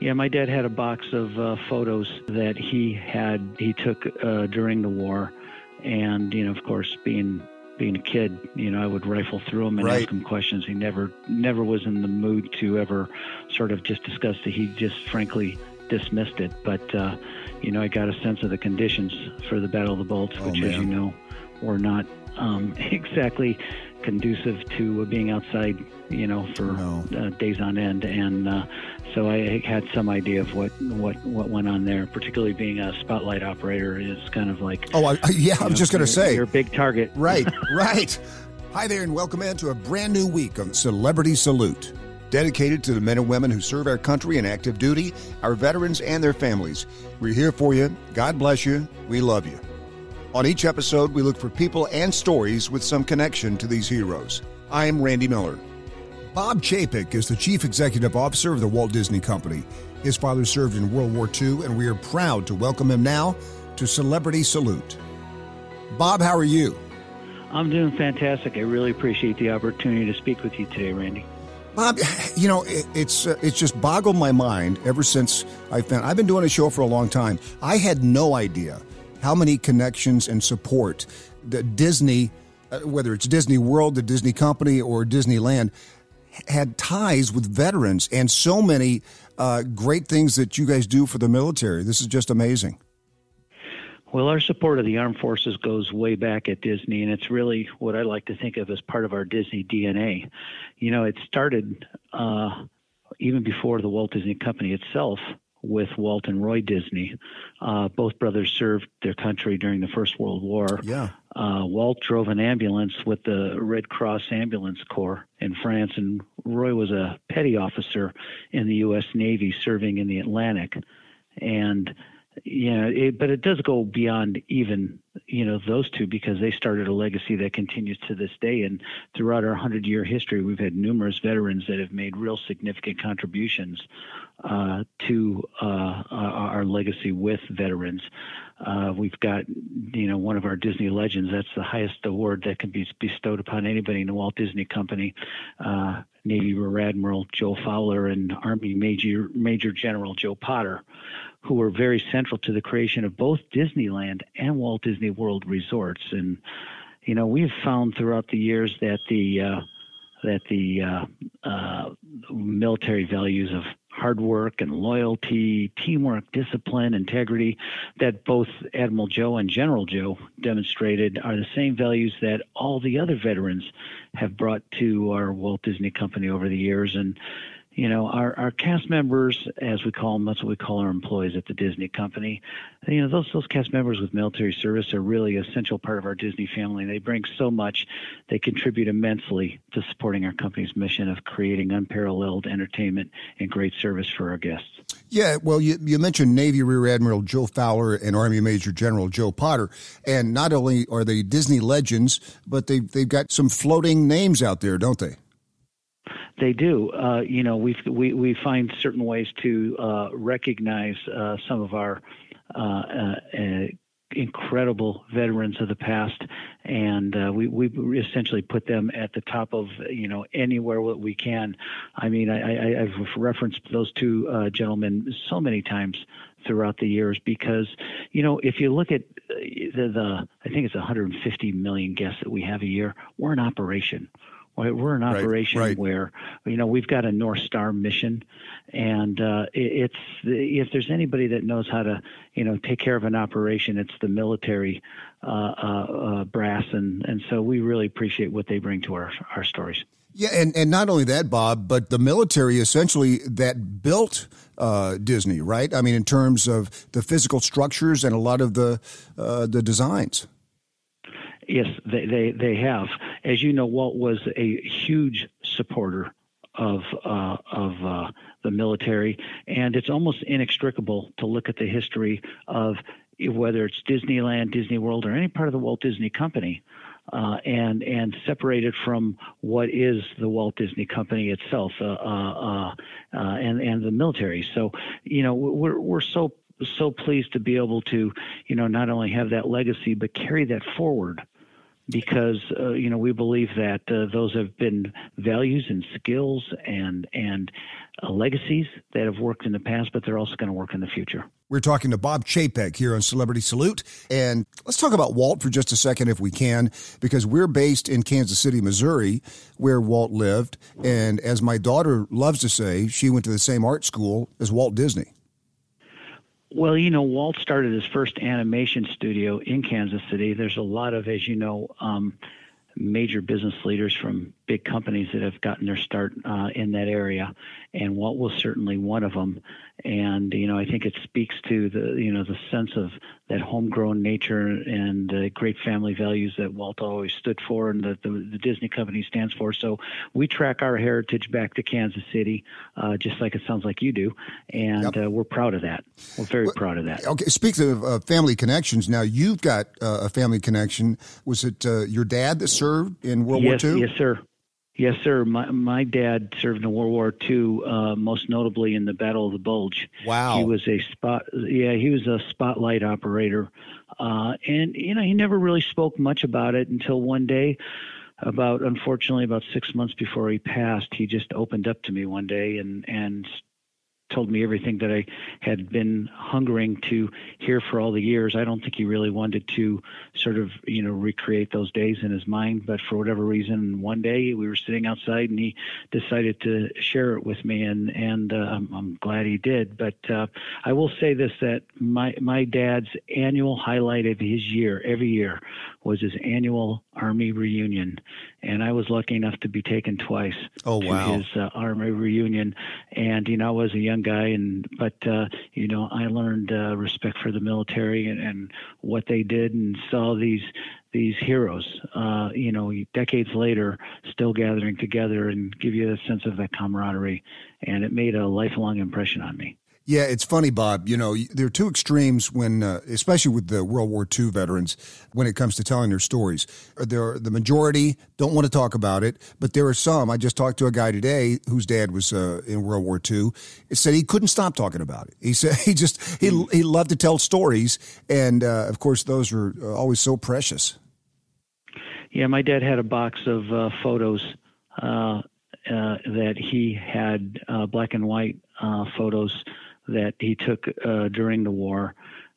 Yeah, my dad had a box of uh, photos that he had he took uh, during the war, and you know, of course, being being a kid, you know, I would rifle through them and Right. ask him questions. He never never was in the mood to ever sort of just discuss it. He just frankly dismissed it. But uh, you know, I got a sense of the conditions for the Battle of the Bulge, Oh, which, as you know, were not um, exactly conducive to being outside, you know, for No. uh, days on end. And uh, so I had some idea of what, what, what went on there, particularly being a spotlight operator is kind of like, Oh, I, yeah, I you was know, just going to say. You're a big target. Right, right. Hi there, and welcome into a brand new week of Celebrity Salute. Dedicated to the men and women who serve our country in active duty, our veterans, and their families. We're here for you. God bless you. We love you. On each episode, we look for people and stories with some connection to these heroes. I'm Randy Miller. Bob Chapek is the Chief Executive Officer of the Walt Disney Company. His father served in World War II, and we are proud to welcome him now to Celebrity Salute. Bob, how are you? I'm doing fantastic. I really appreciate the opportunity to speak with you today, Randy. Bob, you know, it, it's uh, it's just boggled my mind ever since I found I've been doing a show for a long time. I had no idea how many connections and support that Disney, uh, whether it's Disney World, the Disney Company, or Disneyland, had ties with veterans and so many uh, great things that you guys do for the military. This is just amazing. Well, our support of the armed forces goes way back at Disney, and it's really what I like to think of as part of our Disney DNA. You know, it started uh, even before the Walt Disney Company itself with Walt and Roy Disney. Uh, both brothers served their country during the First World War. Yeah. Uh, Walt drove an ambulance with the Red Cross Ambulance Corps in France, and Roy was a petty officer in the U.S. Navy serving in the Atlantic. And you know, it, but it does go beyond even you know those two because they started a legacy that continues to this day. And throughout our hundred-year history, we've had numerous veterans that have made real significant contributions uh, to uh, our legacy with veterans. Uh, we've got, you know, one of our Disney legends. That's the highest award that can be bestowed upon anybody in the Walt Disney Company. Uh, Navy Rear Admiral Joe Fowler and Army Major Major General Joe Potter, who were very central to the creation of both Disneyland and Walt Disney World resorts. And you know, we've found throughout the years that the uh, that the uh, uh, military values of hard work and loyalty, teamwork, discipline, integrity that both Admiral Joe and General Joe demonstrated are the same values that all the other veterans have brought to our Walt Disney Company over the years. And you know, our, our cast members, as we call them, that's what we call our employees at the Disney Company. You know, those those cast members with military service are really an essential part of our Disney family. They bring so much. They contribute immensely to supporting our company's mission of creating unparalleled entertainment and great service for our guests. Yeah, well, you, you mentioned Navy Rear Admiral Joe Fowler and Army Major General Joe Potter, and not only are they Disney legends, but they they've got some floating names out there, don't they? They do. Uh, you know, we we we find certain ways to uh, recognize uh, some of our uh, uh, uh, incredible veterans of the past, and uh, we we essentially put them at the top of you know anywhere that we can. I mean, I, I've referenced those two uh, gentlemen so many times throughout the years because you know if you look at the, the I think it's 150 million guests that we have a year, we're in operation. Right, We're an Right, operation right. where you know we've got a North Star mission, and uh, it, it's if there's anybody that knows how to you know take care of an operation, it's the military uh, uh, uh, brass, and and so we really appreciate what they bring to our our stories. Yeah, and, and not only that, Bob, but the military essentially that built uh, Disney, right? I mean, in terms of the physical structures and a lot of the uh, the designs. Yes, they, they, they have. As you know, Walt was a huge supporter of uh, of uh, the military, and it's almost inextricable to look at the history of whether it's Disneyland, Disney World, or any part of the Walt Disney Company, uh, and and separated from what is the Walt Disney Company itself, uh, uh, uh, and and the military. So, you know, we're we're so so pleased to be able to, you know, not only have that legacy but carry that forward because uh, you know we believe that uh, those have been values and skills and and uh, legacies that have worked in the past, but they're also going to work in the future. We're talking to Bob Chapek here on Celebrity Salute. And let's talk about Walt for just a second, if we can, because we're based in Kansas City, Missouri, where Walt lived. And as my daughter loves to say, she went to the same art school as Walt Disney. Well, you know, Walt started his first animation studio in Kansas City. There's a lot of, as you know, um, major business leaders from big companies that have gotten their start uh, in that area, and Walt was certainly one of them. And you know, I think it speaks to the you know the sense of that homegrown nature and the great family values that Walt always stood for, and that the, the, Disney company stands for. So we track our heritage back to Kansas City, uh, just like it sounds like you do, and yep. Uh, we're proud of that. We're very well, proud of that. Okay, speaking of uh, family connections, now you've got uh, a family connection. Was it your dad that served in World yes, War II? Yes, sir. Yes, sir. My my dad served in World War II, uh, most notably in the Battle of the Bulge. Wow. He was a spot. Yeah, he was a spotlight operator, uh, and you know he never really spoke much about it until one day, about unfortunately about six months before he passed, he just opened up to me one day and and told me everything that I had been hungering to hear for all the years. I don't think he really wanted to sort of, you know, recreate those days in his mind, but for whatever reason, one day we were sitting outside and he decided to share it with me, and and uh, I'm, I'm glad he did. But uh, I will say this: that my my dad's annual highlight of his year, every year, was his annual Army reunion, and I was lucky enough to be taken twice oh, to wow. his uh, Army reunion. And you know, I was a young guy, and but uh, you know, I learned uh, respect for the military and, and what they did, and saw these these heroes, uh, you know, decades later, still gathering together and give you a sense of that camaraderie. And it made a lifelong impression on me. Yeah, it's funny, Bob. You know, there are two extremes when, uh, especially with the World War II veterans, when it comes to telling their stories. There, are, the majority don't want to talk about it, but there are some. I just talked to a guy today whose dad was uh, in World War II. It said he couldn't stop talking about it. He said he just he he loved to tell stories, and uh, of course, those are uh, always so precious. Yeah, my dad had a box of uh, photos uh, that he had black and white photos that he took uh, during the war,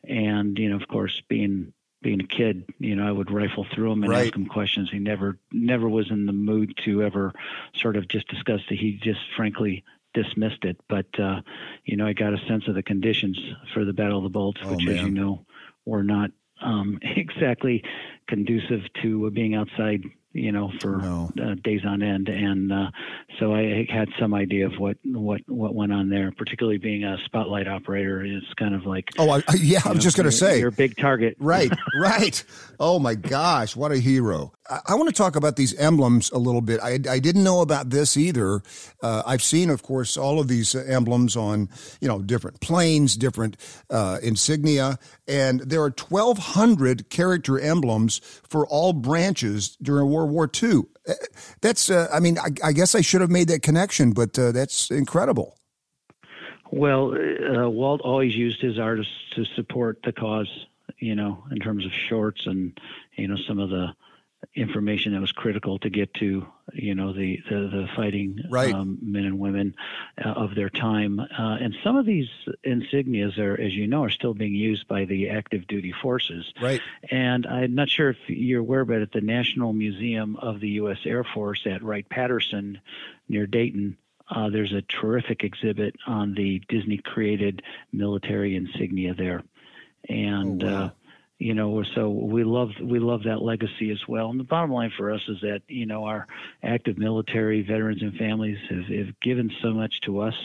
and you know, of course, being being a kid, you know, I would rifle through them and right. ask him questions. He never never was in the mood to ever sort of just discuss it. He just frankly dismissed it. But uh, you know, I got a sense of the conditions for the Battle of the Bulge, oh, which, man. as you know, were not um, exactly conducive to being outside you know, for no. uh, days on end. And uh, so I had some idea of what, what, what went on there, particularly being a spotlight operator is kind of like. Oh, I, yeah, I was know, just going to say. You're big target. Right, right. Oh, my gosh. What a hero. I, want to talk about these emblems a little bit. I, I didn't know about this either. Uh, I've seen, of course, all of these emblems on, you know, different planes, different uh, insignia. And there are 1,200 character emblems for all branches during World War II. Uh, that's, uh, I mean, I, I, guess I should have made that connection, but uh, that's incredible. Well, uh, Walt always used his artists to support the cause, you know, in terms of shorts and, you know, some of the information that was critical to get to you know the the, the fighting right. um, men and women uh, of their time uh, and some of these insignias are as you know are still being used by the active duty forces right and i'm not sure if you're aware but at the national museum of the u.s air force at wright patterson near dayton uh, there's a terrific exhibit on the disney created military insignia there and oh, wow. uh, you know so we love we love that legacy as well. And the bottom line for us is that you know our active military veterans and families have, have given so much to us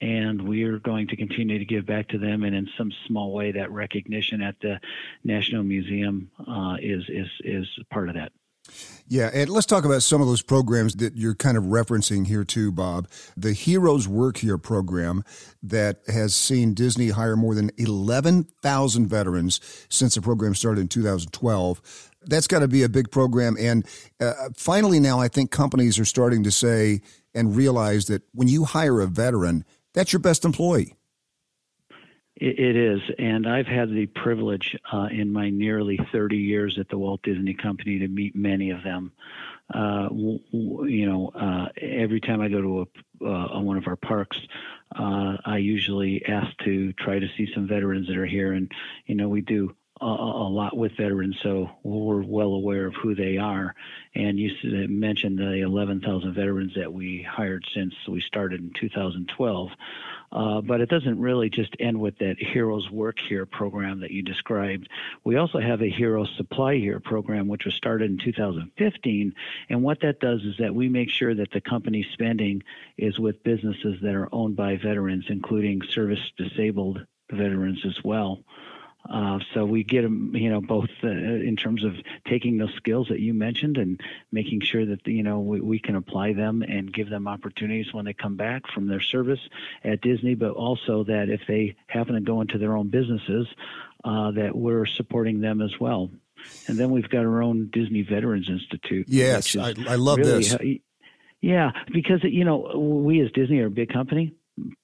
and we are going to continue to give back to them. And in some small way that recognition at the national museum uh, is is is part of that yeah, and let's talk about some of those programs that you're kind of referencing here too, Bob. The Heroes Work Here program that has seen Disney hire more than 11,000 veterans since the program started in 2012. That's got to be a big program. And uh, finally, now I think companies are starting to say and realize that when you hire a veteran, that's your best employee. It, is, and I've had the privilege uh, in my nearly 30 years at the Walt Disney Company to meet many of them. Uh, w- w- you know, uh, every time I go to a, uh, one of our parks, uh, I usually ask to try to see some veterans that are here, and you know, we do a, a lot with veterans, so we're well aware of who they are. And you mentioned the 11,000 veterans that we hired since we started in 2012. Uh, but it doesn't really just end with that Heroes Work Here program that you described. We also have a Heroes Supply Here program, which was started in 2015. And what that does is that we make sure that the company spending is with businesses that are owned by veterans, including service disabled veterans as well. Uh, so we get them, you know, both uh, in terms of taking those skills that you mentioned and making sure that you know we, we, can apply them and give them opportunities when they come back from their service at Disney, but also that if they happen to go into their own businesses, uh, that we're supporting them as well. And then we've got our own Disney Veterans Institute. Yes, I, I, love really, this. Yeah, because you know we as Disney are a big company,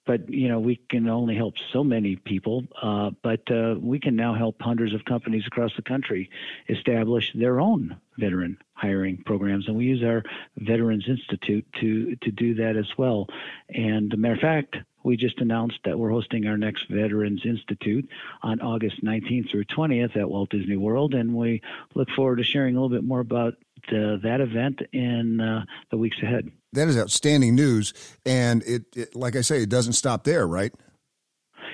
but you know we can only help so many people uh, but uh, we can now help hundreds of companies across the country establish their own veteran hiring programs and we use our veterans institute to to do that as well and a matter of fact we just announced that we're hosting our next Veterans Institute on August 19th through 20th at Walt Disney World, and we look forward to sharing a little bit more about uh, that event in uh, the weeks ahead that is outstanding news. And it, it, like I say, it doesn't stop there, right?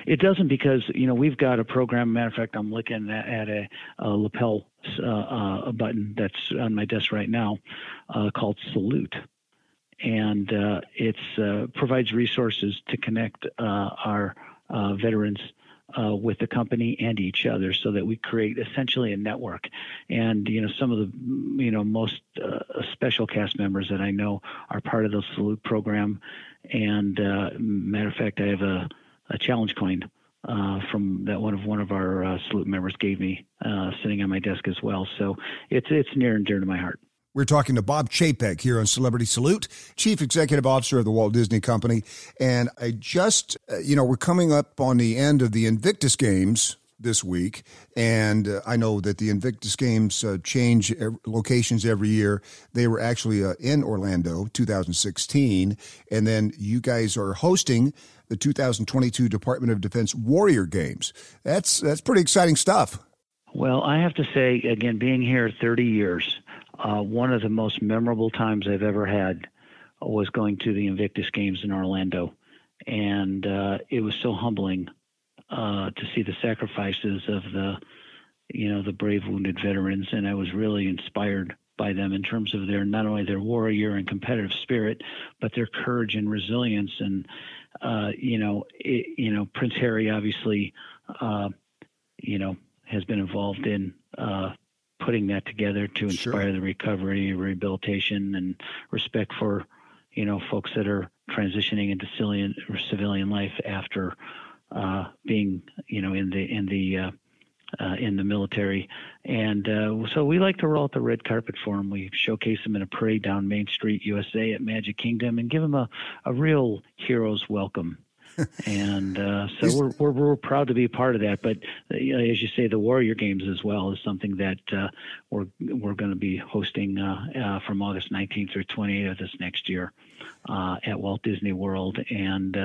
It doesn't because you know we've got a program. Matter of fact, I'm looking at, at a, a, lapel uh, uh, button that's on my desk right now uh, called Salute, and uh, it uh, provides resources to connect our veterans uh, with the company and each other so that we create essentially a network. And, you know, some of the, you know, most uh, special cast members that I know are part of the Salute program. And uh, matter of fact, I have a, a challenge coin uh, from that one of one of our uh, Salute members gave me uh, sitting on my desk as well. So it's, it's near and dear to my heart. We're talking to Bob Chapek here on Celebrity Salute, Chief Executive Officer of the Walt Disney Company. And I just, uh, you know, we're coming up on the end of the Invictus Games this week. And uh, I know that the Invictus Games uh, change locations every year. They were actually uh, in Orlando 2016. And then you guys are hosting the 2022 Department of Defense Warrior Games. That's, that's pretty exciting stuff. Well, I have to say, again, being here 30 years, uh, one of the most memorable times I've ever had was going to the Invictus Games in Orlando, and uh, it was so humbling uh, to see the sacrifices of the, you know, the brave wounded veterans, and I was really inspired by them in terms of their not only their warrior and competitive spirit, but their courage and resilience. And uh, you know, it, you know, Prince Harry obviously, uh, you know, has been involved in uh, putting that together to inspire sure. the recovery, rehabilitation, and respect for you know folks that are transitioning into civilian civilian life after uh, being you know in the in the uh, uh, in the military, and uh, so we like to roll out the red carpet for them. We showcase them in a parade down Main Street, USA, at Magic Kingdom, and give them a, a real hero's welcome and uh, so we're, we're, we're proud to be a part of that. But uh, as you say, the Warrior Games as well is something that uh, we're we're going to be hosting uh, uh, from August 19th through 28th of this next year uh, at Walt Disney World, and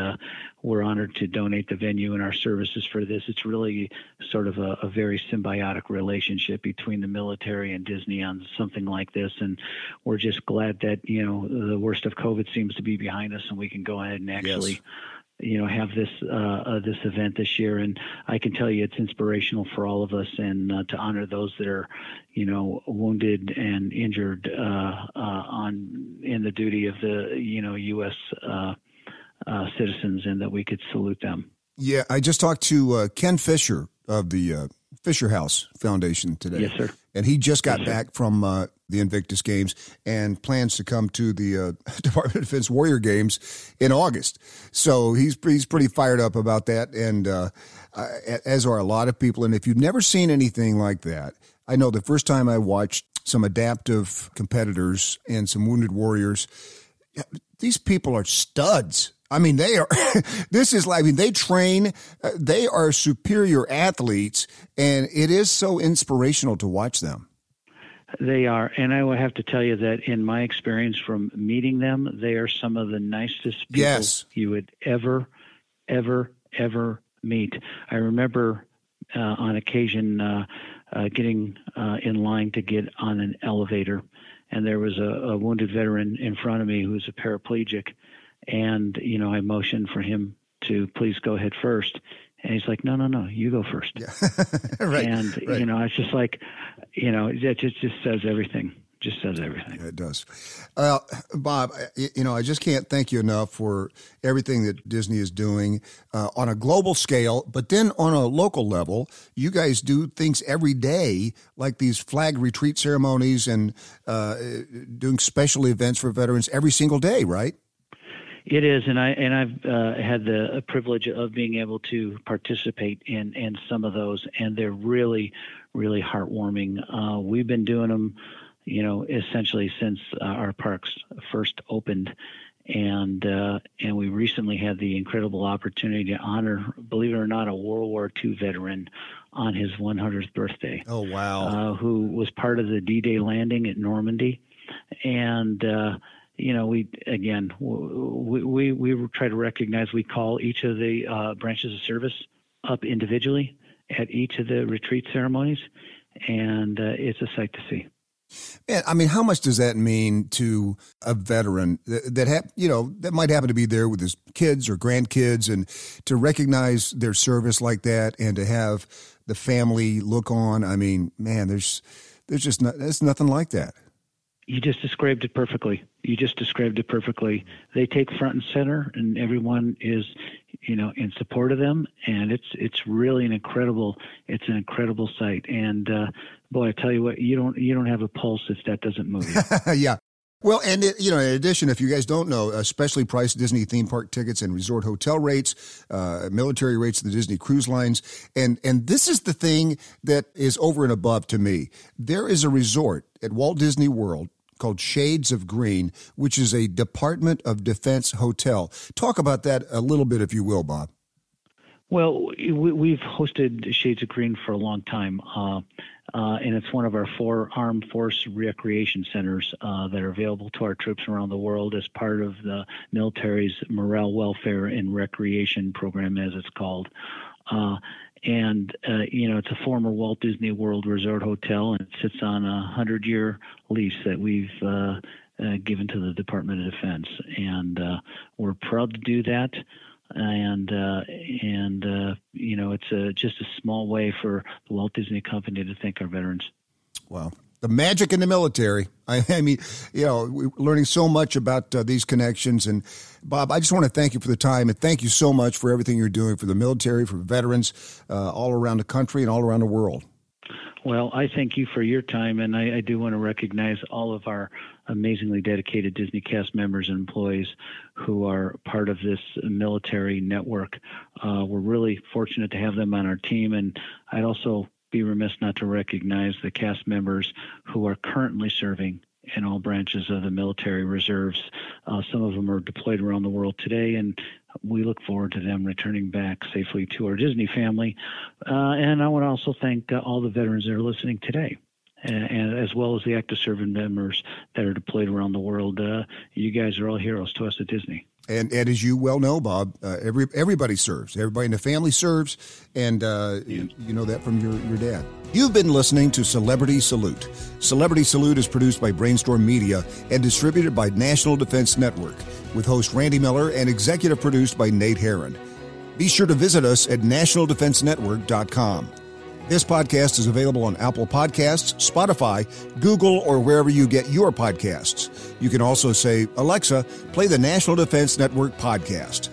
we're honored to donate the venue and our services for this. It's really sort of a, a very symbiotic relationship between the military and Disney on something like this, and we're just glad that you know the worst of COVID seems to be behind us, and we can go ahead and actually. Yes you know have this uh, uh, this event this year, and I can tell you it's inspirational for all of us, and uh, to honor those that are, you know, wounded and injured uh, uh, on in the duty of the you know U.S. Uh, citizens, and that we could salute them. Yeah, I just talked to Ken Fisher of the Fisher House Foundation today. Yes, sir. And he just got back from the Invictus Games and plans to come to the uh, Department of Defense Warrior Games in August. So he's he's pretty fired up about that, and uh, as are a lot of people. And if you've never seen anything like that, I know the first time I watched some adaptive competitors and some wounded warriors, these people are studs. I mean, they are, this is like, I mean, they train, uh, they are superior athletes, and it is so inspirational to watch them. They are. And I will have to tell you that in my experience from meeting them, they are some of the nicest people yes. you would ever, ever, ever meet. I remember uh, on occasion uh, uh, getting uh, in line to get on an elevator, and there was a, a wounded veteran in front of me who was a paraplegic and, you know, I motioned for him to please go ahead first. And he's like, no, no, no, you go first. Yeah. right. And, right. you know, it's just like, you know, it just, just says everything. Just says everything. Yeah, it does. Uh, Bob, you know, I just can't thank you enough for everything that Disney is doing uh, on a global scale, but then on a local level, you guys do things every day, like these flag retreat ceremonies and uh, doing special events for veterans every single day, right? It is, and I and I've uh, had the privilege of being able to participate in in some of those, and they're really, really heartwarming. Uh, we've been doing them, you know, essentially since uh, our parks first opened, and uh, and we recently had the incredible opportunity to honor, believe it or not, a World War II veteran on his 100th birthday. Oh wow! Uh, who was part of the D-Day landing at Normandy, and uh, you know, we again we we, we try to recognize. We call each of the uh, branches of service up individually at each of the retreat ceremonies, and uh, it's a sight to see. Man, I mean, how much does that mean to a veteran that, that ha- you know that might happen to be there with his kids or grandkids, and to recognize their service like that, and to have the family look on? I mean, man, there's there's just there's nothing like that you just described it perfectly. You just described it perfectly. They take front and center, and everyone is, you know, in support of them. And it's it's really an incredible it's an incredible sight. And uh, boy, I tell you what, you don't you don't have a pulse if that doesn't move you. yeah. Well, and it, you know, in addition, if you guys don't know, especially priced Disney theme park tickets and resort hotel rates, uh, military rates, the Disney cruise lines, and and this is the thing that is over and above to me. There is a resort at Walt Disney World called Shades of Green, which is a Department of Defense hotel. Talk about that a little bit, if you will, Bob. Well, we've hosted Shades of Green for a long time, uh, uh, and it's one of our four armed force recreation centers uh, that are available to our troops around the world as part of the military's morale, welfare, and recreation program, as it's called. And uh, you know it's a former Walt Disney World Resort hotel, and it sits on a hundred-year lease that we've uh, uh, given to the Department of Defense, and uh, we're proud to do that. And uh, and uh, you know it's a, just a small way for the Walt Disney Company to thank our veterans. Wow, the magic in the military. I, I mean, you know, learning so much about uh, these connections. And Bob, I just want to thank you for the time and thank you so much for everything you're doing for the military, for veterans uh, all around the country and all around the world. Well, I thank you for your time, and I, I, do want to recognize all of our amazingly dedicated Disney cast members and employees who are part of this military network. Uh, we're really fortunate to have them on our team, and I'd also be remiss not to recognize the cast members who are currently serving in all branches of the military reserves. Uh, some of them are deployed around the world today, and we look forward to them returning back safely to our Disney family. Uh, and I want to also thank uh, all the veterans that are listening today. And, and, as well as the active serving members that are deployed around the world, uh, you guys are all heroes to us at Disney. And, and as you well know, Bob, uh, every everybody serves. Everybody in the family serves, and uh, yeah. you, you, know that from your, your dad. You've been listening to Celebrity Salute. Celebrity Salute is produced by Brainstorm Media and distributed by National Defense Network, with host Randy Miller and executive produced by Nate Herron. Be sure to visit us at nationaldefensenetwork.com. This podcast is available on Apple Podcasts, Spotify, Google, or wherever you get your podcasts. You can also say, Alexa, play the National Defense Network podcast.